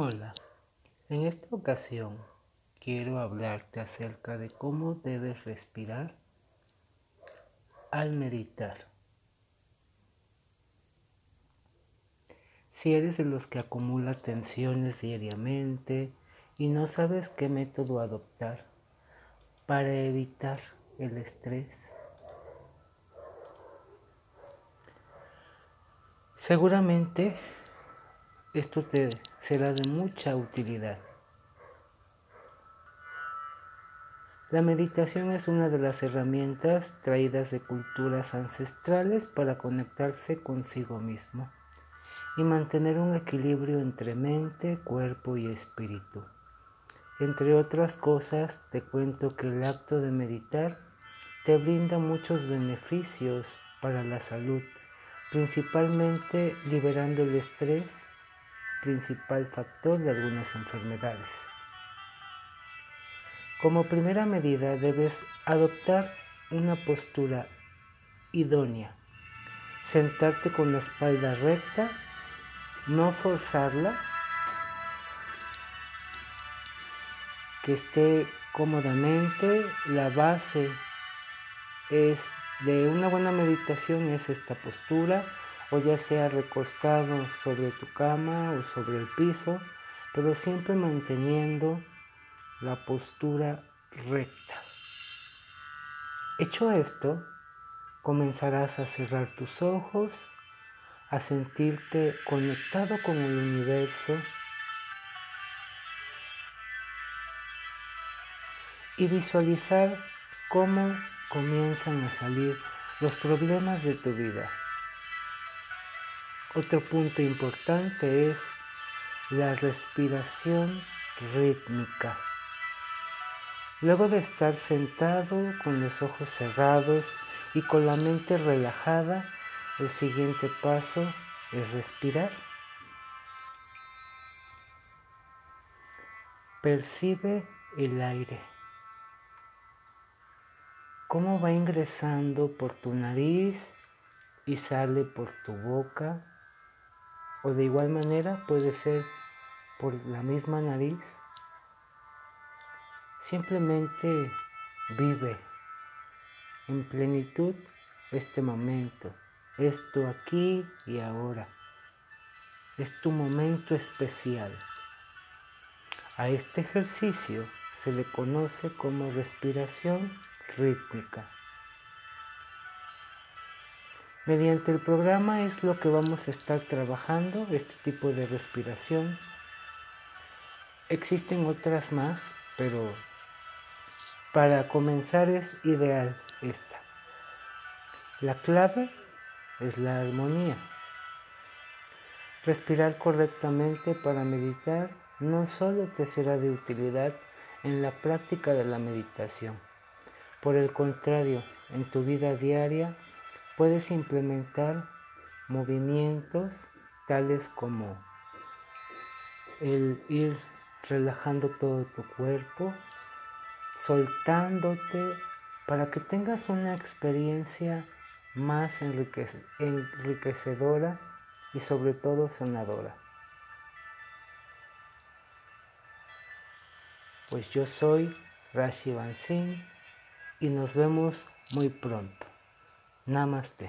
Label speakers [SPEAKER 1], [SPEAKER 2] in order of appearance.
[SPEAKER 1] Hola, en esta ocasión quiero hablarte acerca de cómo debes respirar al meditar. Si eres de los que acumula tensiones diariamente y no sabes qué método adoptar para evitar el estrés, seguramente esto te será de mucha utilidad. La meditación es una de las herramientas traídas de culturas ancestrales para conectarse consigo mismo y mantener un equilibrio entre mente, cuerpo y espíritu. Entre otras cosas, te cuento que el acto de meditar te brinda muchos beneficios para la salud, principalmente liberando el estrés principal factor de algunas enfermedades. Como primera medida debes adoptar una postura idónea, sentarte con la espalda recta, no forzarla, que esté cómodamente, la base es de una buena meditación es esta postura o ya sea recostado sobre tu cama o sobre el piso, pero siempre manteniendo la postura recta. Hecho esto, comenzarás a cerrar tus ojos, a sentirte conectado con el universo y visualizar cómo comienzan a salir los problemas de tu vida. Otro punto importante es la respiración rítmica. Luego de estar sentado con los ojos cerrados y con la mente relajada, el siguiente paso es respirar. Percibe el aire. Cómo va ingresando por tu nariz y sale por tu boca o de igual manera puede ser por la misma nariz. Simplemente vive en plenitud este momento, esto aquí y ahora. Es tu momento especial. A este ejercicio se le conoce como respiración rítmica. Mediante el programa es lo que vamos a estar trabajando, este tipo de respiración. Existen otras más, pero para comenzar es ideal esta. La clave es la armonía. Respirar correctamente para meditar no solo te será de utilidad en la práctica de la meditación, por el contrario, en tu vida diaria Puedes implementar movimientos tales como el ir relajando todo tu cuerpo, soltándote para que tengas una experiencia más enriquecedora y sobre todo sanadora. Pues yo soy Rashi Bansin y nos vemos muy pronto. नमस्ते